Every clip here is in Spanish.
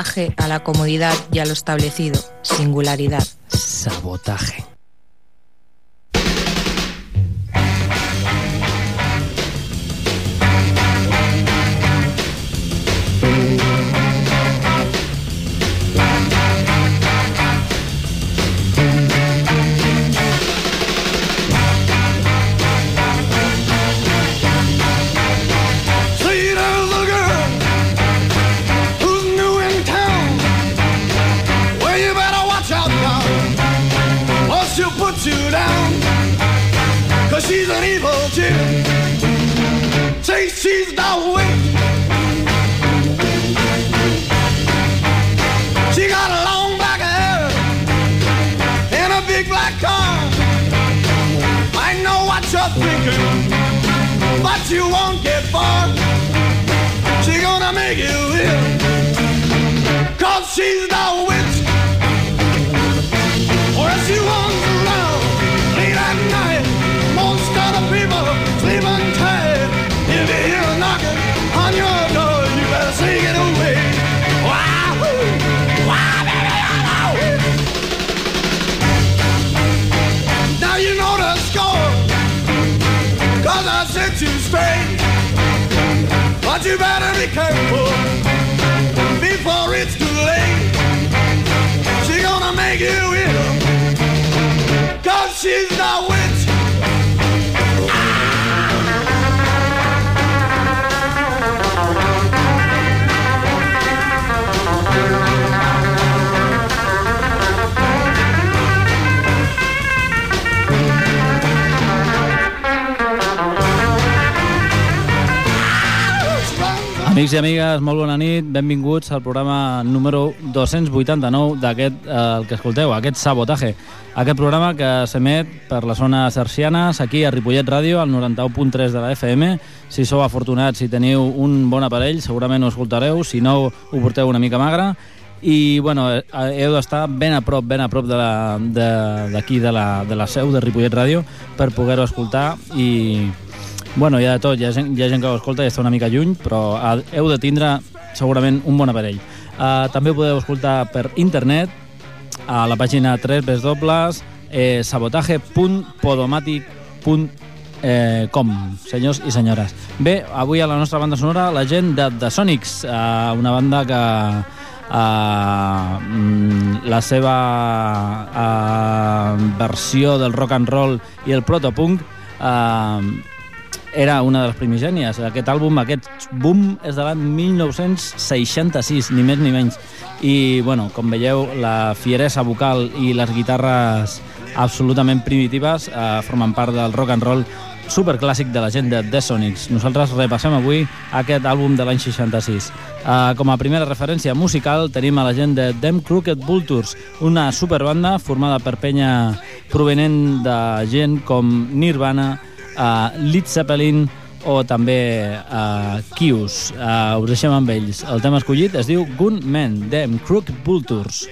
Sabotaje a la comodidad y a lo establecido. Singularidad. Sabotaje. Set you straight. But you better be careful before it's too late. She gonna make you ill. Cause she's the witch. Amics i amigues, molt bona nit, benvinguts al programa número 289 d'aquest, eh, el que escolteu, aquest sabotaje. Aquest programa que s'emet per les zones arcianes, aquí a Ripollet Ràdio, al 91.3 de la FM. Si sou afortunats, si teniu un bon aparell, segurament ho escoltareu, si no, ho porteu una mica magre. I, bueno, eh, heu d'estar ben a prop, ben a prop d'aquí, de, de, de, la, de la seu de Ripollet Ràdio, per poder-ho escoltar i Bueno, hi ha de tot, hi ha gent, hi ha gent que ho escolta i està una mica lluny, però heu de tindre segurament un bon aparell. Uh, també ho podeu escoltar per internet, a la pàgina 3 dobles, eh, sabotaje.podomatic.com senyors i senyores. Bé, avui a la nostra banda sonora la gent de The Sonics, uh, una banda que uh, la seva uh, versió del rock and roll i el protopunk uh, era una de les primigènies. Aquest àlbum, aquest boom, és de l'any 1966, ni més ni menys. I, bueno, com veieu, la fieresa vocal i les guitarres absolutament primitives eh, formen part del rock and roll superclàssic de la gent de Sonics. Nosaltres repassem avui aquest àlbum de l'any 66. Uh, com a primera referència musical tenim a la gent de Them Crooked Vultures, una superbanda formada per penya provenent de gent com Nirvana, uh, Led Zeppelin o també uh, Kius. Uh, us deixem amb ells. El tema escollit es diu Gunmen, Them Crooked Vultures.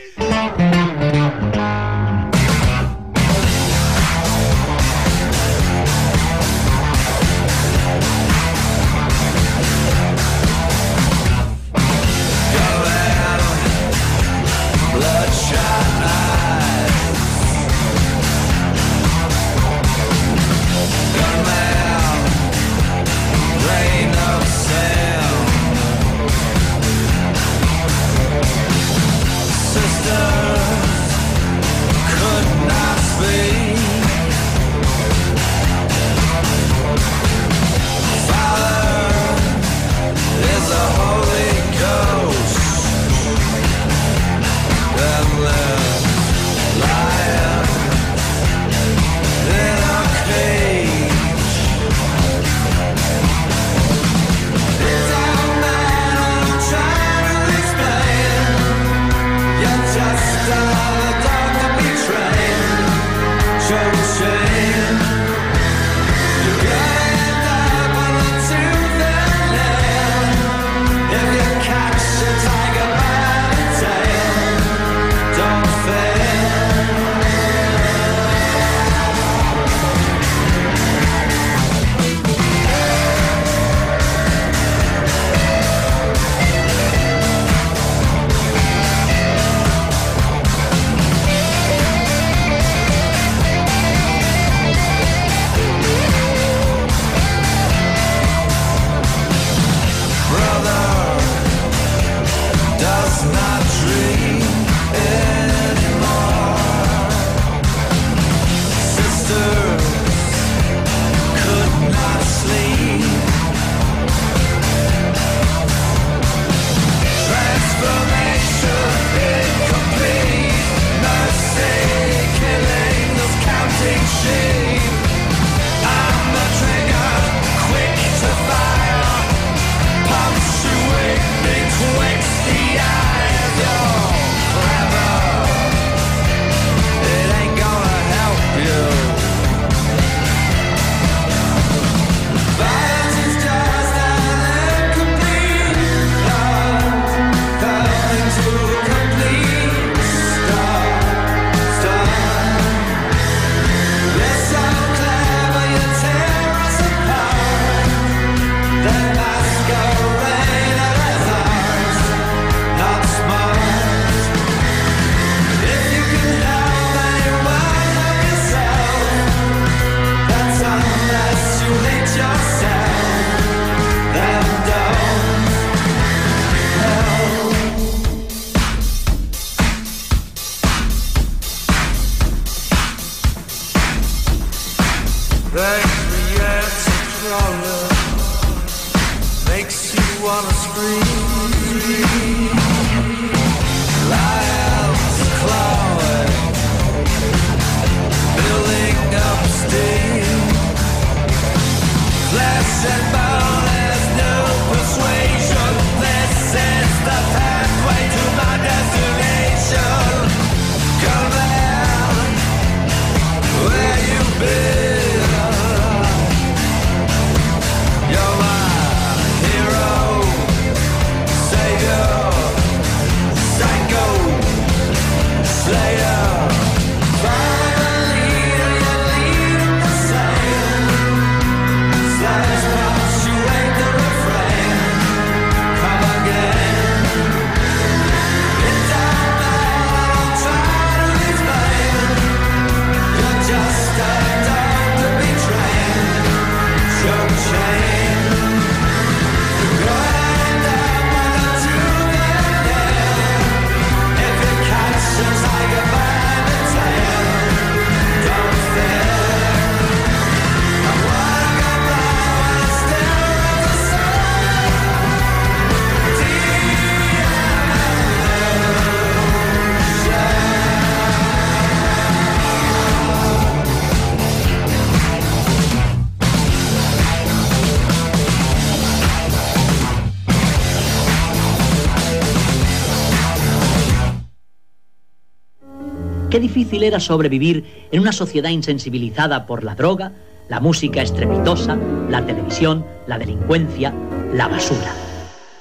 Difícil era sobrevivir en una sociedad insensibilizada por la droga, la música estrepitosa, la televisión, la delincuencia, la basura.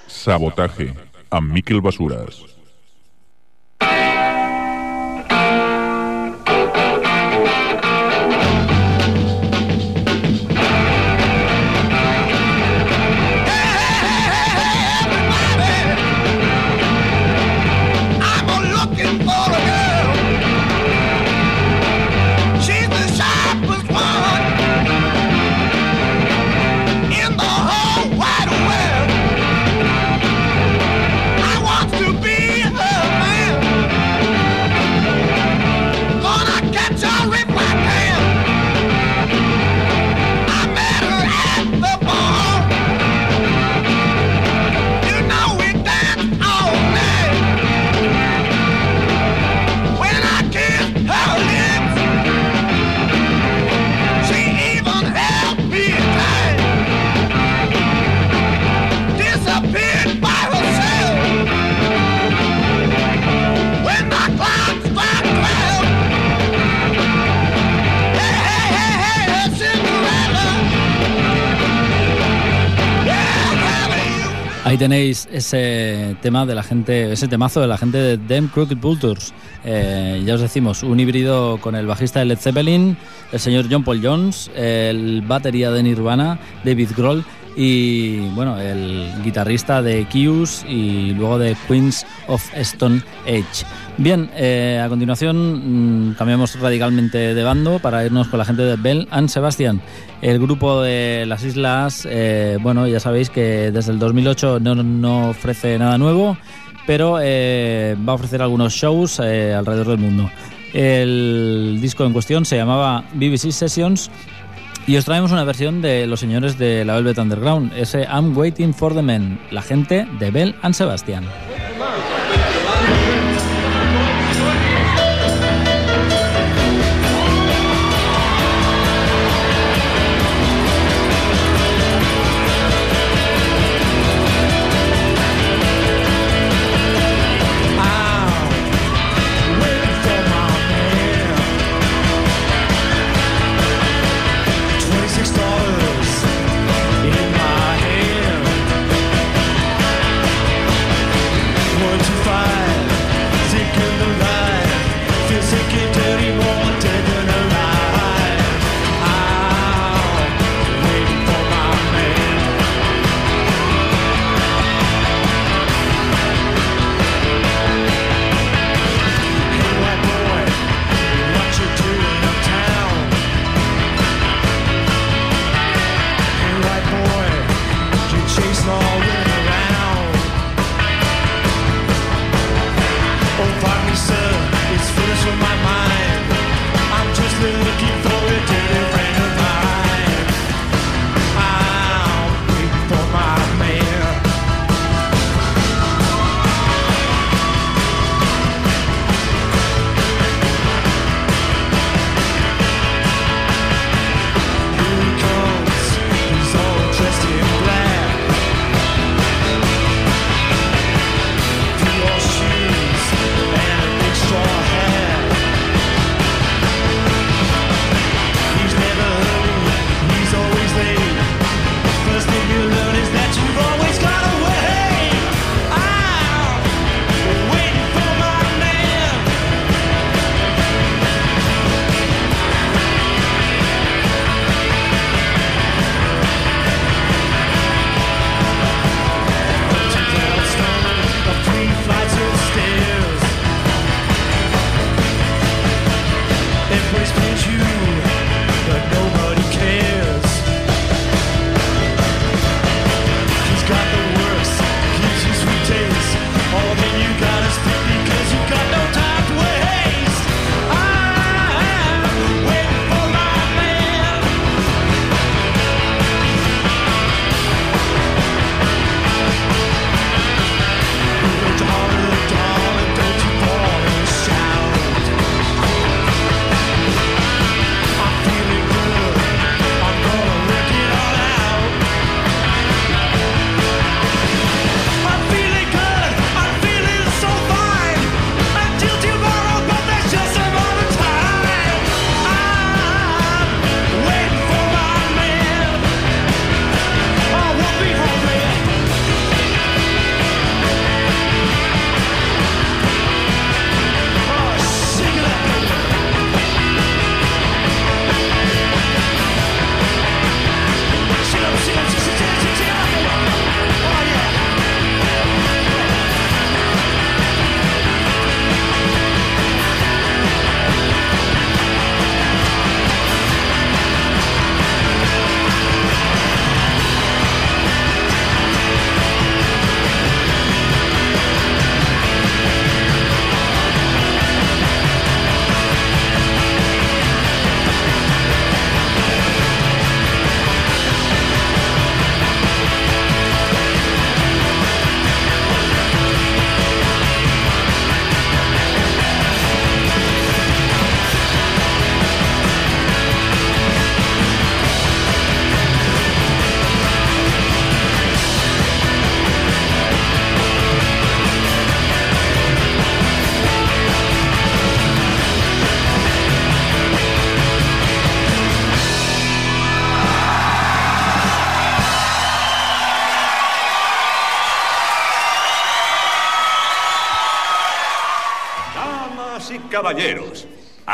Sabotaje a Miquel Basuras. Tenéis ese tema de la gente, ese temazo de la gente de Them Crooked Vultures. Eh, ya os decimos, un híbrido con el bajista de Led Zeppelin, el señor John Paul Jones, el batería de Nirvana, David Grohl y bueno, el guitarrista de Kius y luego de Queens of Stone Age. Bien, eh, a continuación mm, cambiamos radicalmente de bando para irnos con la gente de Bell and Sebastian. El grupo de las islas, eh, bueno, ya sabéis que desde el 2008 no, ofrece nada nuevo, pero eh, va a ofrecer algunos shows alrededor del mundo. El disco en cuestión se llamaba BBC Sessions y os traemos una versión de los señores de la Velvet Underground, ese I'm Waiting for the Men, la gente de Bell and Sebastian.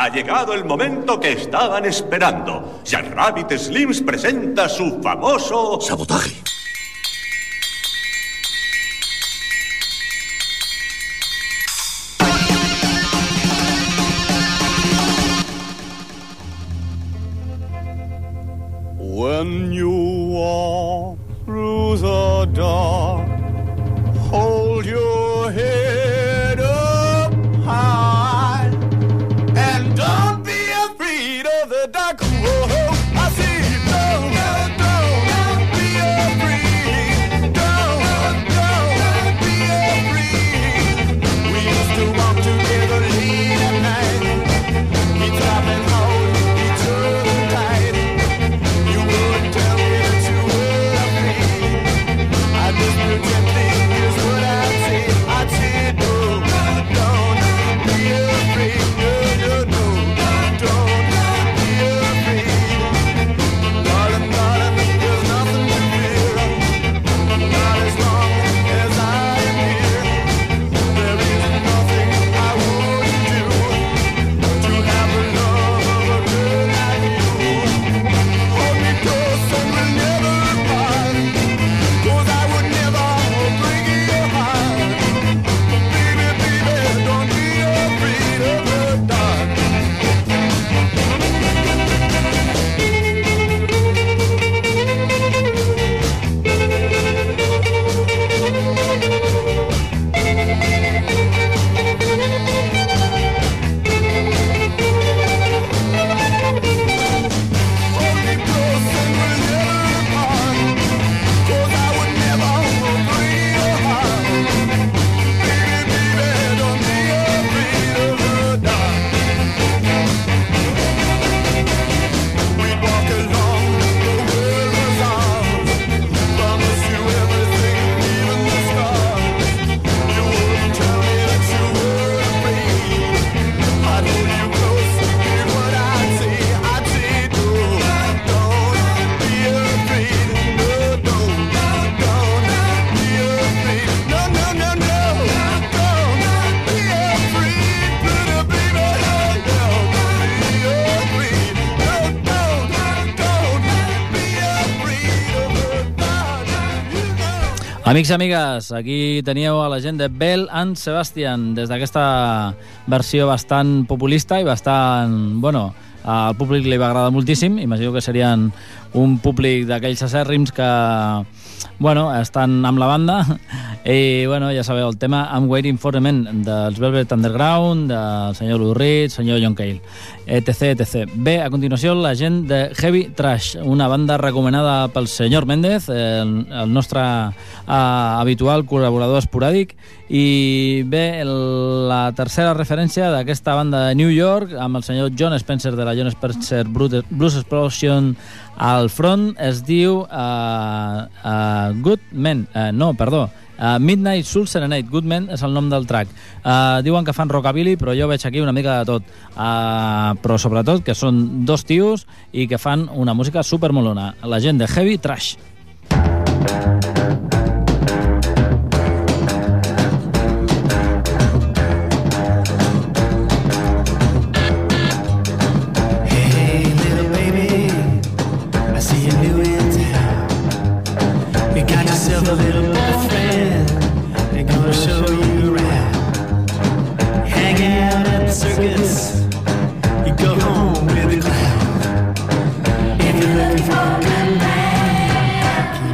Ha llegado el momento que estaban esperando. Jack Rabbit Slims presenta su famoso... Sabotaje. When you walk through the dark, Amics i amigues, aquí teníeu a la gent de Bell and Sebastian des d'aquesta versió bastant populista i bastant, bueno, al públic li va agradar moltíssim. Imagino que serien un públic d'aquells acèrrims que, bueno, estan amb la banda. I, bueno, ja sabeu, el tema I'm Waiting for a Man dels Velvet Underground, del senyor Lou Reed, senyor John Cale, etc, etc. Bé, a continuació, la gent de Heavy Trash, una banda recomanada pel senyor Méndez, el, el nostre uh, habitual col·laborador esporàdic, i bé, la tercera referència d'aquesta banda de New York, amb el senyor John Spencer de la John Spencer Blues Explosion al front, es diu uh, uh, Good Men, uh, no, perdó, Uh, Midnight Soul Serenade, Good Men és el nom del track. Uh, diuen que fan rockabilly, però jo veig aquí una mica de tot. Uh, però sobretot que són dos tios i que fan una música supermolona. La gent de Heavy Trash.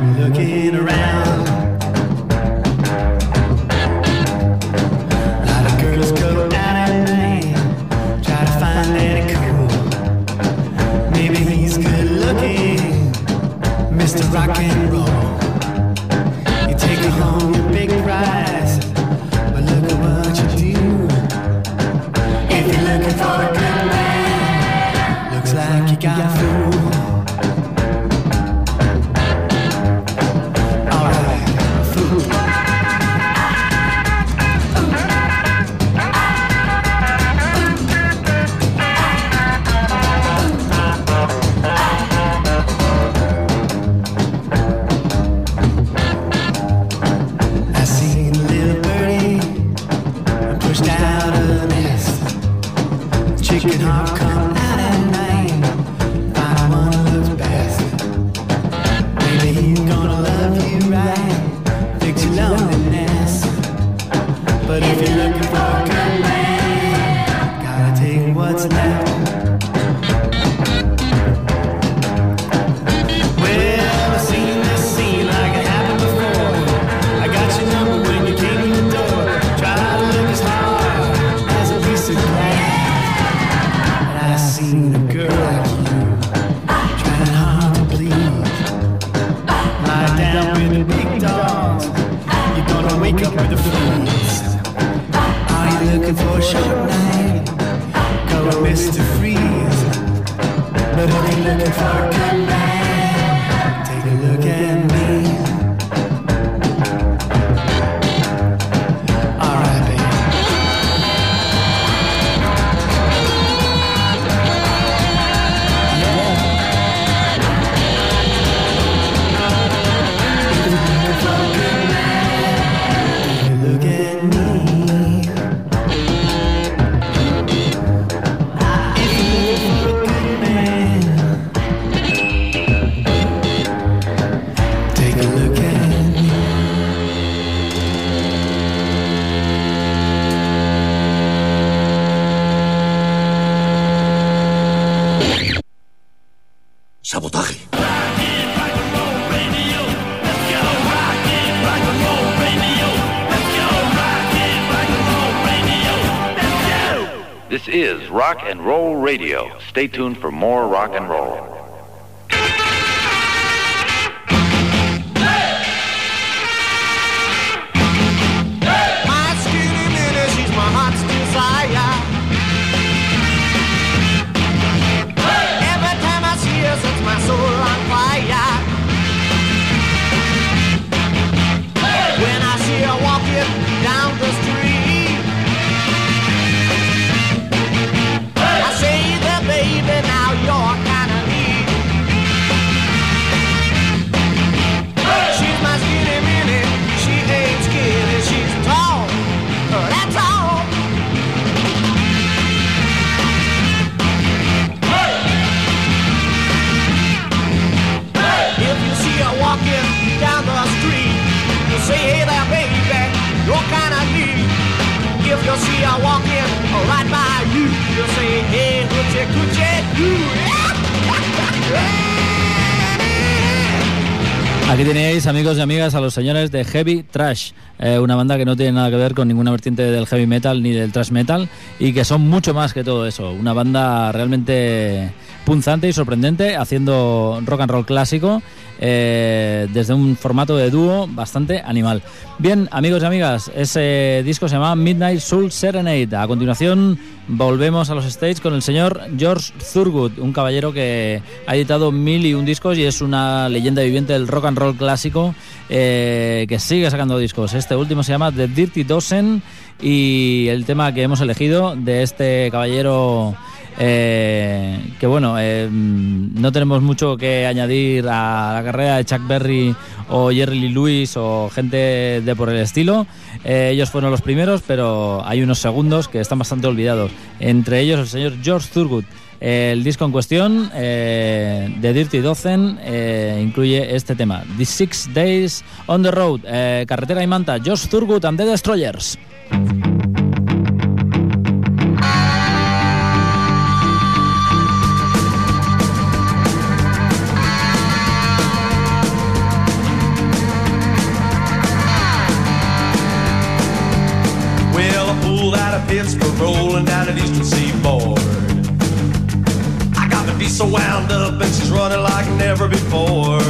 Looking around. only for a short night. Got a miss to freeze, but only looking for a comeback. And Roll Radio. Stay tuned for more rock and roll. Tenéis, amigos y amigas, a los señores de Heavy Trash, eh, una banda que no tiene nada que ver con ninguna vertiente del heavy metal ni del thrash metal y que son mucho más que todo eso. Una banda realmente punzante y sorprendente, haciendo rock and roll clásico eh, desde un formato de dúo bastante animal. Bien, amigos y amigas, ese disco se llama Midnight Soul Serenade. A continuación volvemos a los stages con el señor George Thurgood, un caballero que ha editado mil y un discos y es una leyenda viviente del rock and roll clásico eh, que sigue sacando discos. Este último se llama The Dirty Dozen y el tema que hemos elegido de este caballero eh, que bueno, eh, no tenemos mucho que añadir a la carrera de Chuck Berry o Jerry Lee Lewis o gente de por el estilo. Eh, ellos fueron los primeros, pero hay unos segundos que están bastante olvidados. Entre ellos el señor George Thurgood. El disco en cuestión de Dirty Dozen incluye este tema, The Six Days on the Road, Carretera y Manta, George Thurgood and the Destroyers. Rolling down an eastern seaboard. I got my diesel wound up and she's running like never before.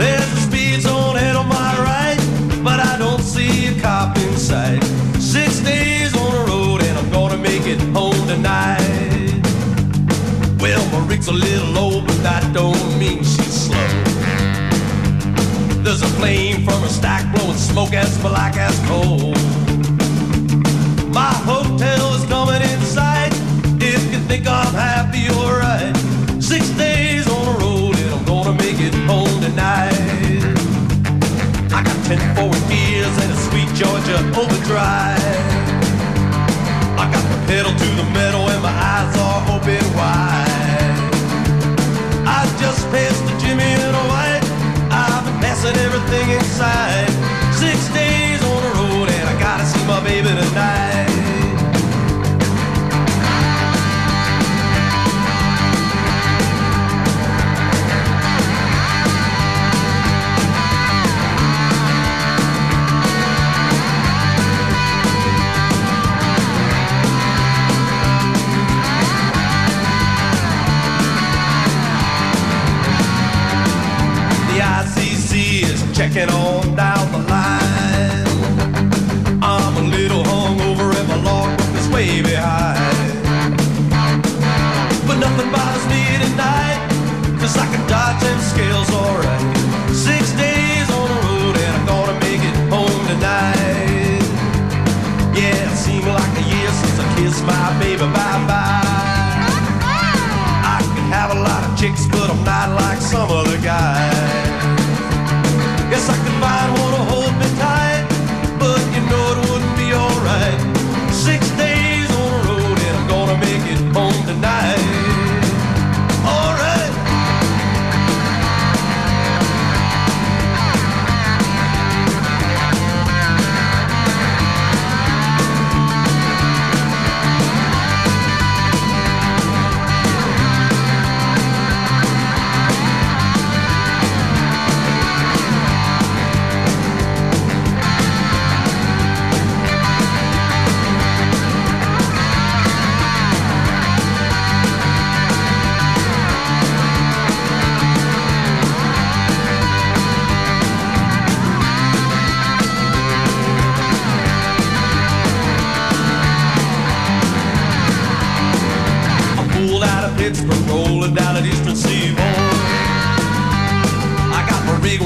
There's a speed zone head on my right, but I don't see a cop in sight. Six days on the road and I'm gonna make it home tonight. Well, my rig's a little low, but that don't mean she's slow. There's a flame from her stack blowing smoke as black as coal. My hotel is coming in sight. If you think I'm happy, you're right. Six days on the road and I'm gonna make it home tonight. I got ten forward gears and a sweet Georgia overdrive. I got the pedal to the metal and my eyes are open wide. I just passed the Jimmy in a white. I've been passing everything inside. Six days my baby tonight.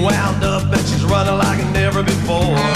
Wound up and she's running like never before.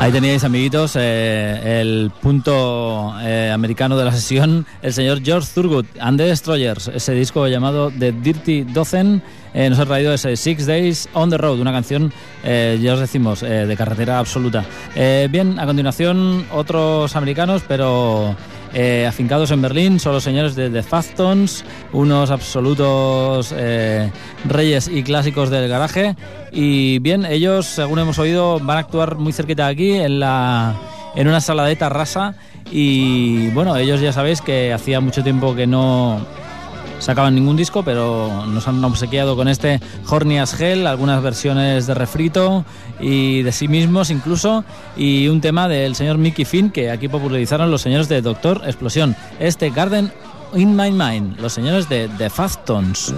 Ahí teníais, amiguitos, eh, el punto eh, americano de la sesión, el señor George Thurgood and the Destroyers, ese disco llamado The Dirty Dozen, eh, nos ha traído ese Six Days on the Road, una canción, ya os decimos, de carretera absoluta. Bien, a continuación, otros americanos, pero eh, afincados en Berlín, son los señores de The Faftons, unos absolutos eh, reyes y clásicos del garaje. Y bien, ellos, según hemos oído, van a actuar muy cerquita de aquí, en, la, en una saladeta rasa. Y bueno, ellos ya sabéis que hacía mucho tiempo que no sacaban ningún disco, pero nos han obsequiado con este Horny as Hell, algunas versiones de refrito y de sí mismos incluso, y un tema del señor Mickey Finn que aquí popularizaron los señores de Doctor Explosión. Este Garden in My Mind, los señores de The Faftons.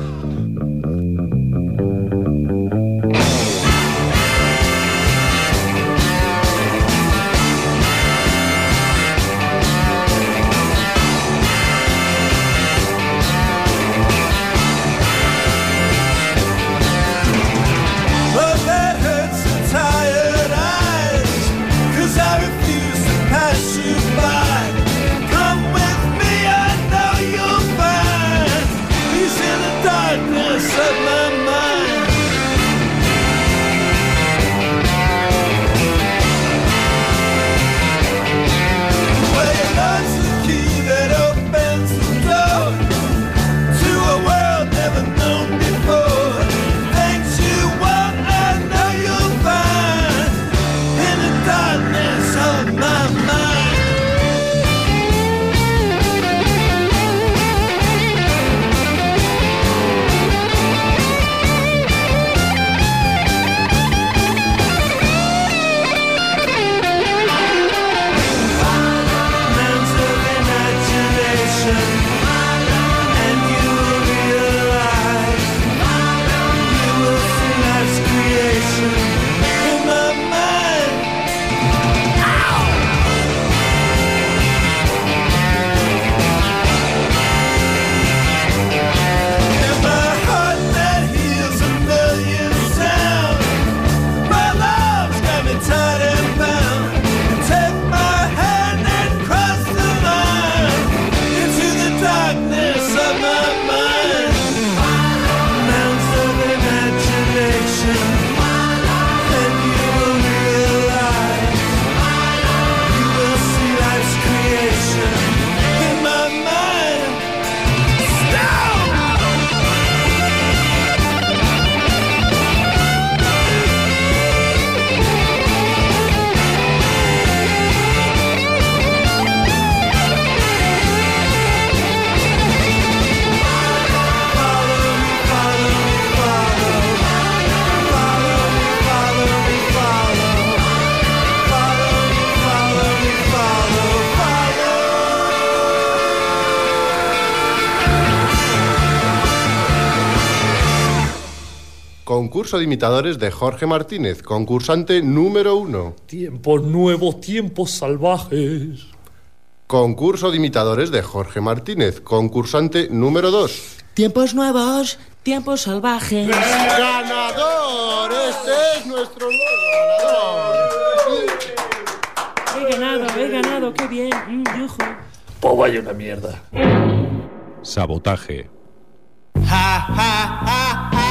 Concurso de imitadores de Jorge Martínez, concursante número uno. Tiempos nuevos, tiempos salvajes. Concurso de imitadores de Jorge Martínez, concursante número dos. Tiempos nuevos, tiempos salvajes. ¡Ganador! Este es nuestro nuevo ganador. He ganado, he ganado, qué bien. Mm. Pues vaya una mierda. Sabotaje. My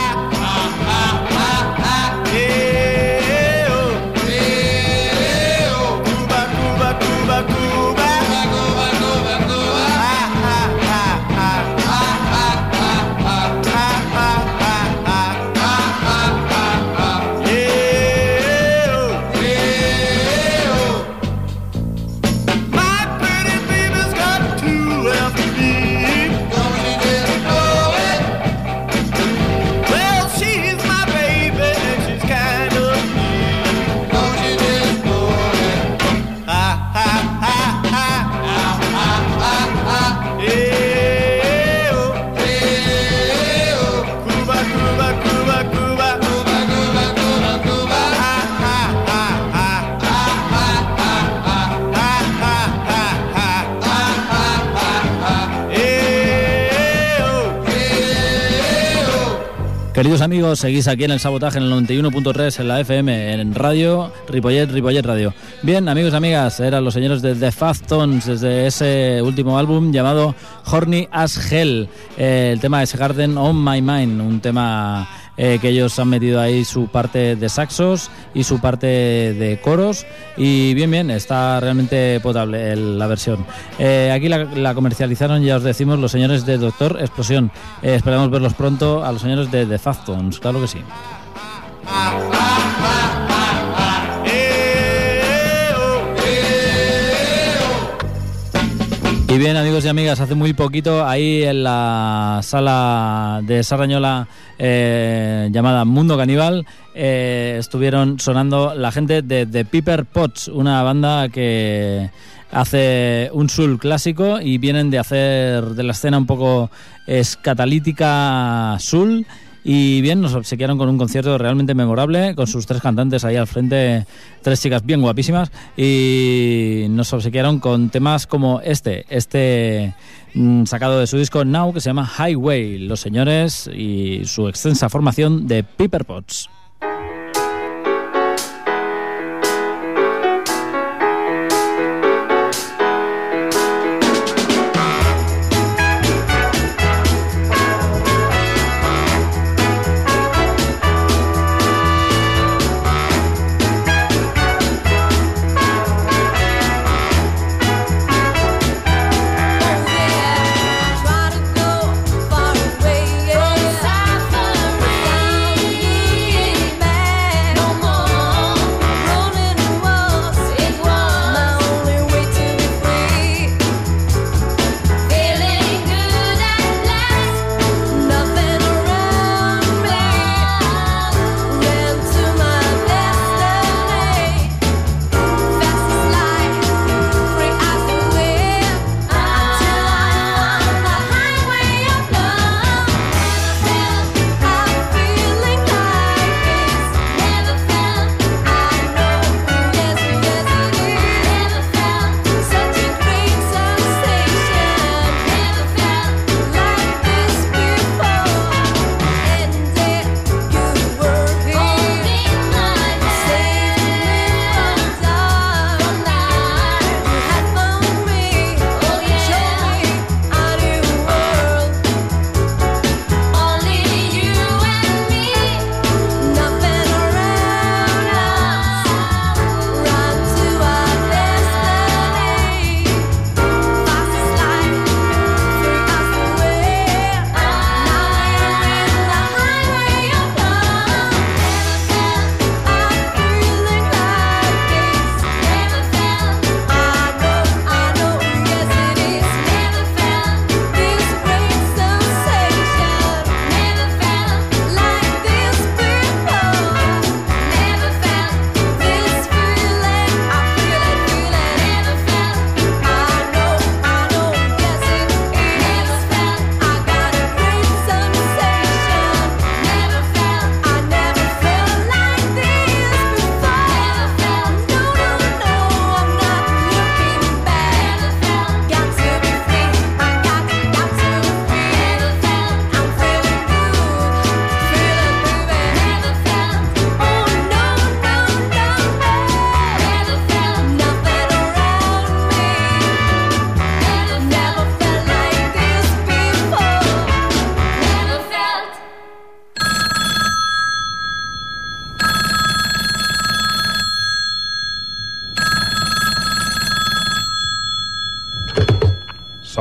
Queridos amigos, seguís aquí en el sabotaje en el 91.3 en la FM, en radio, Ripollet, Ripollet Radio. Bien, amigos amigas, eran los señores de The Faftons desde ese último álbum llamado Horny as Hell. Eh, el tema es Garden on My Mind, un tema eh, que ellos han metido ahí su parte de saxos y su parte de coros. Y bien, bien, está realmente potable la versión. Eh, aquí la, comercializaron, ya os decimos, los señores de Doctor Explosión. Eh, esperamos verlos pronto a los señores de The Faftons, claro que sí. Y bien, amigos y amigas, hace muy poquito ahí en la sala de Sarrañola eh, llamada Mundo Caníbal eh, estuvieron sonando la gente de The Piper Pots, una banda que hace un soul clásico y vienen de hacer de la escena un poco escatalítica soul y bien, nos obsequiaron con un concierto realmente memorable, con sus tres cantantes ahí al frente, tres chicas bien guapísimas, y nos obsequiaron con temas como este, este mm, sacado de su disco Now, que se llama Highway, los señores y su extensa formación de Piper Pots.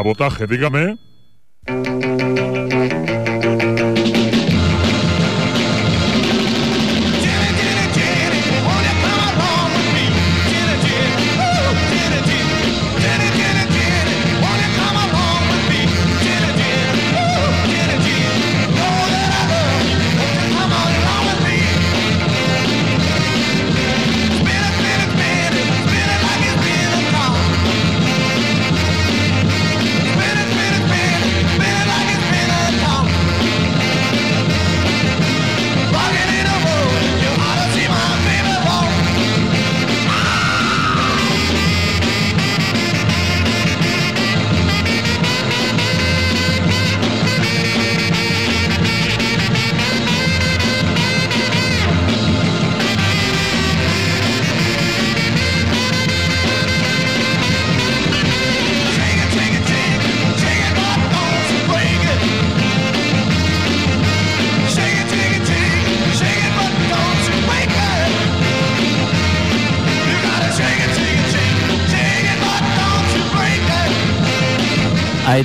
Sabotaje, dígame.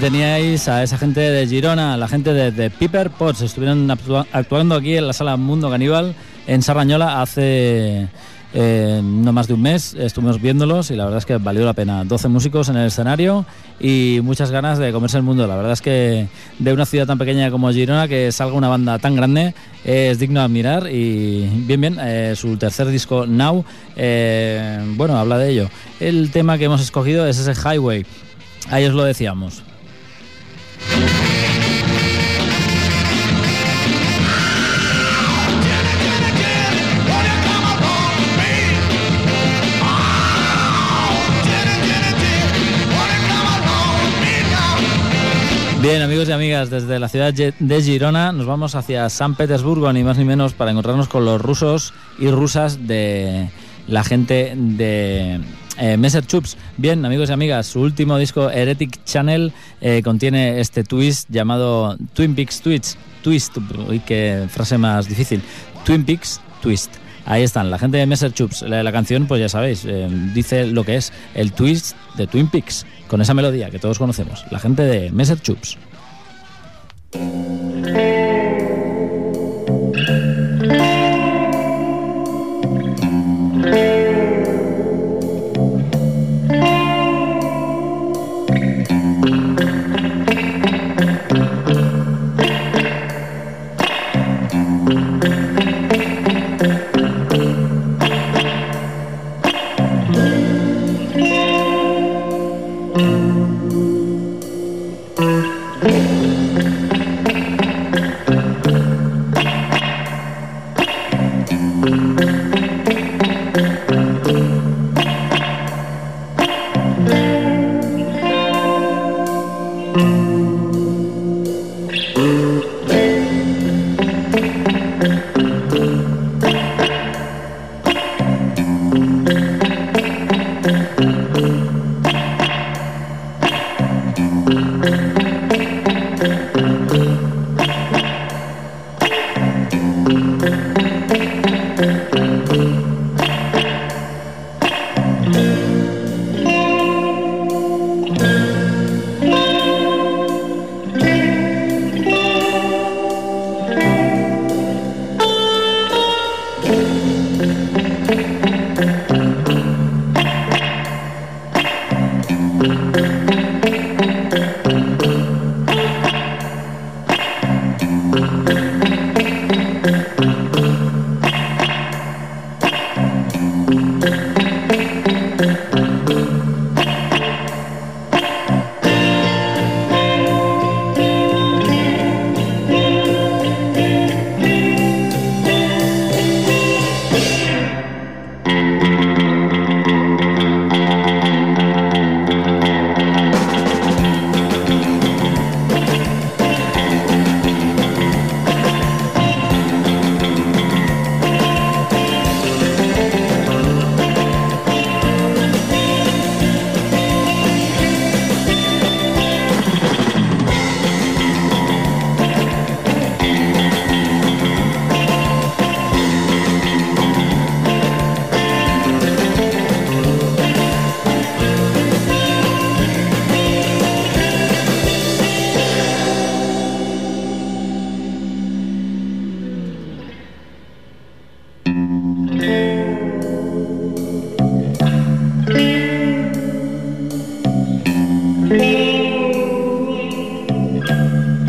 Teníais a esa gente de Girona, la gente de, de Piper Pots. Estuvieron actua- actuando aquí en la sala Mundo Caníbal en Sarrañola hace eh, no más de un mes estuvimos viéndolos y la verdad es que valió la pena. 12 músicos en el escenario y muchas ganas de comerse el mundo. La verdad es que de una ciudad tan pequeña como Girona que salga una banda tan grande es digno de admirar y bien, bien, eh, su tercer disco Now, eh, bueno, habla de ello. El tema que hemos escogido es ese Highway. Ahí os lo decíamos. Bien, amigos y amigas, desde la ciudad de Girona nos vamos hacia San Petersburgo, ni más ni menos, para encontrarnos con los rusos y rusas de la gente de eh, Messer Chups. Bien, amigos y amigas, su último disco, Heretic Channel, eh, contiene este twist llamado Twin Peaks Twist. Twist, uy, qué frase más difícil. Twin Peaks Twist. Ahí están, la gente de Messer Chups. La, canción, pues ya sabéis, eh, dice lo que es el twist de Twin Peaks, con esa melodía que todos conocemos. La gente de Messer Chups.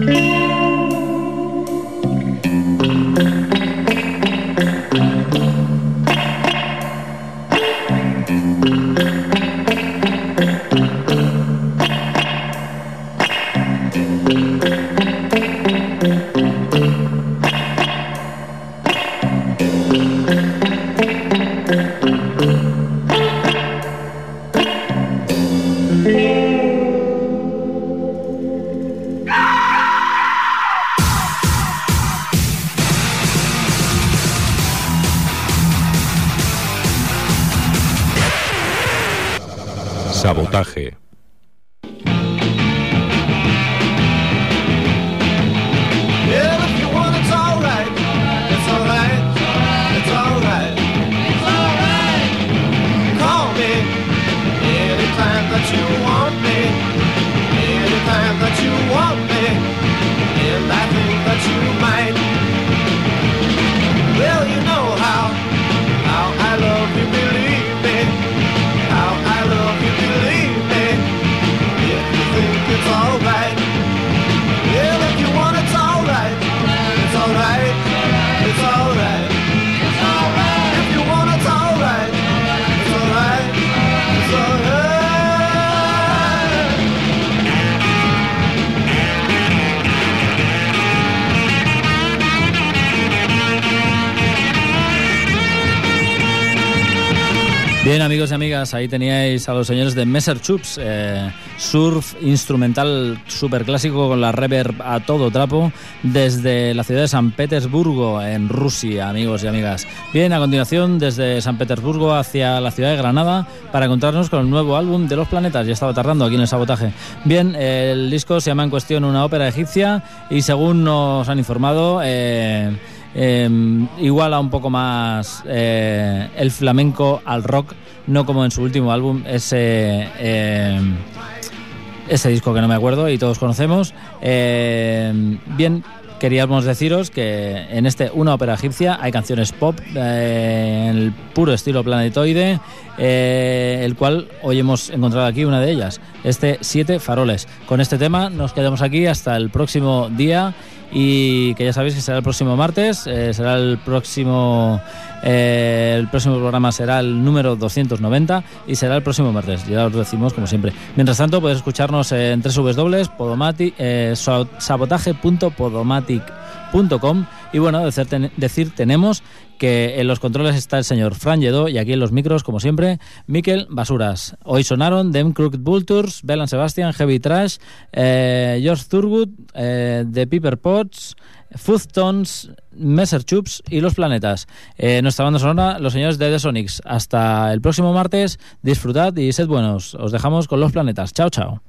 Sabotaje. Bien, amigos y amigas, ahí teníais a los señores de Messer Chups, eh, surf instrumental super clásico con la reverb a todo trapo desde la ciudad de San Petersburgo, en Rusia, amigos y amigas. Bien, a continuación, desde San Petersburgo hacia la ciudad de Granada para encontrarnos con el nuevo álbum de Los Planetas. Ya estaba tardando aquí en el sabotaje. Bien, el disco se llama en cuestión una ópera egipcia y según nos han informado, eh, eh, iguala un poco más eh, el flamenco al rock, no como en su último álbum, ese, eh, ese disco que no me acuerdo y todos conocemos. Eh, bien, queríamos deciros que en este Una ópera egipcia hay canciones pop eh, en el puro estilo planetoide, eh, el cual hoy hemos encontrado aquí una de ellas, este Siete Faroles. Con este tema nos quedamos aquí hasta el próximo día y que ya sabéis que será el próximo martes, eh, será el próximo eh, el próximo programa será el número 290 y será el próximo martes, ya os decimos como siempre. Mientras tanto podéis escucharnos en www.podomati- eh, so- sabotaje.podomatic.com y bueno, decir, ten, decir tenemos que en los controles está el señor Fran Lledó y aquí en los micros, como siempre, Miquel Basuras. Hoy sonaron Dem Crooked Vultures, Belan Sebastian, Heavy Trash, eh, George Thurgood, eh, The Piper Potts, Fuztons, Messer Chups y Los Planetas. Eh, nuestra banda sonora, los señores de The Sonics. Hasta el próximo martes, disfrutad y sed buenos. Os dejamos con Los Planetas. Chao, chao.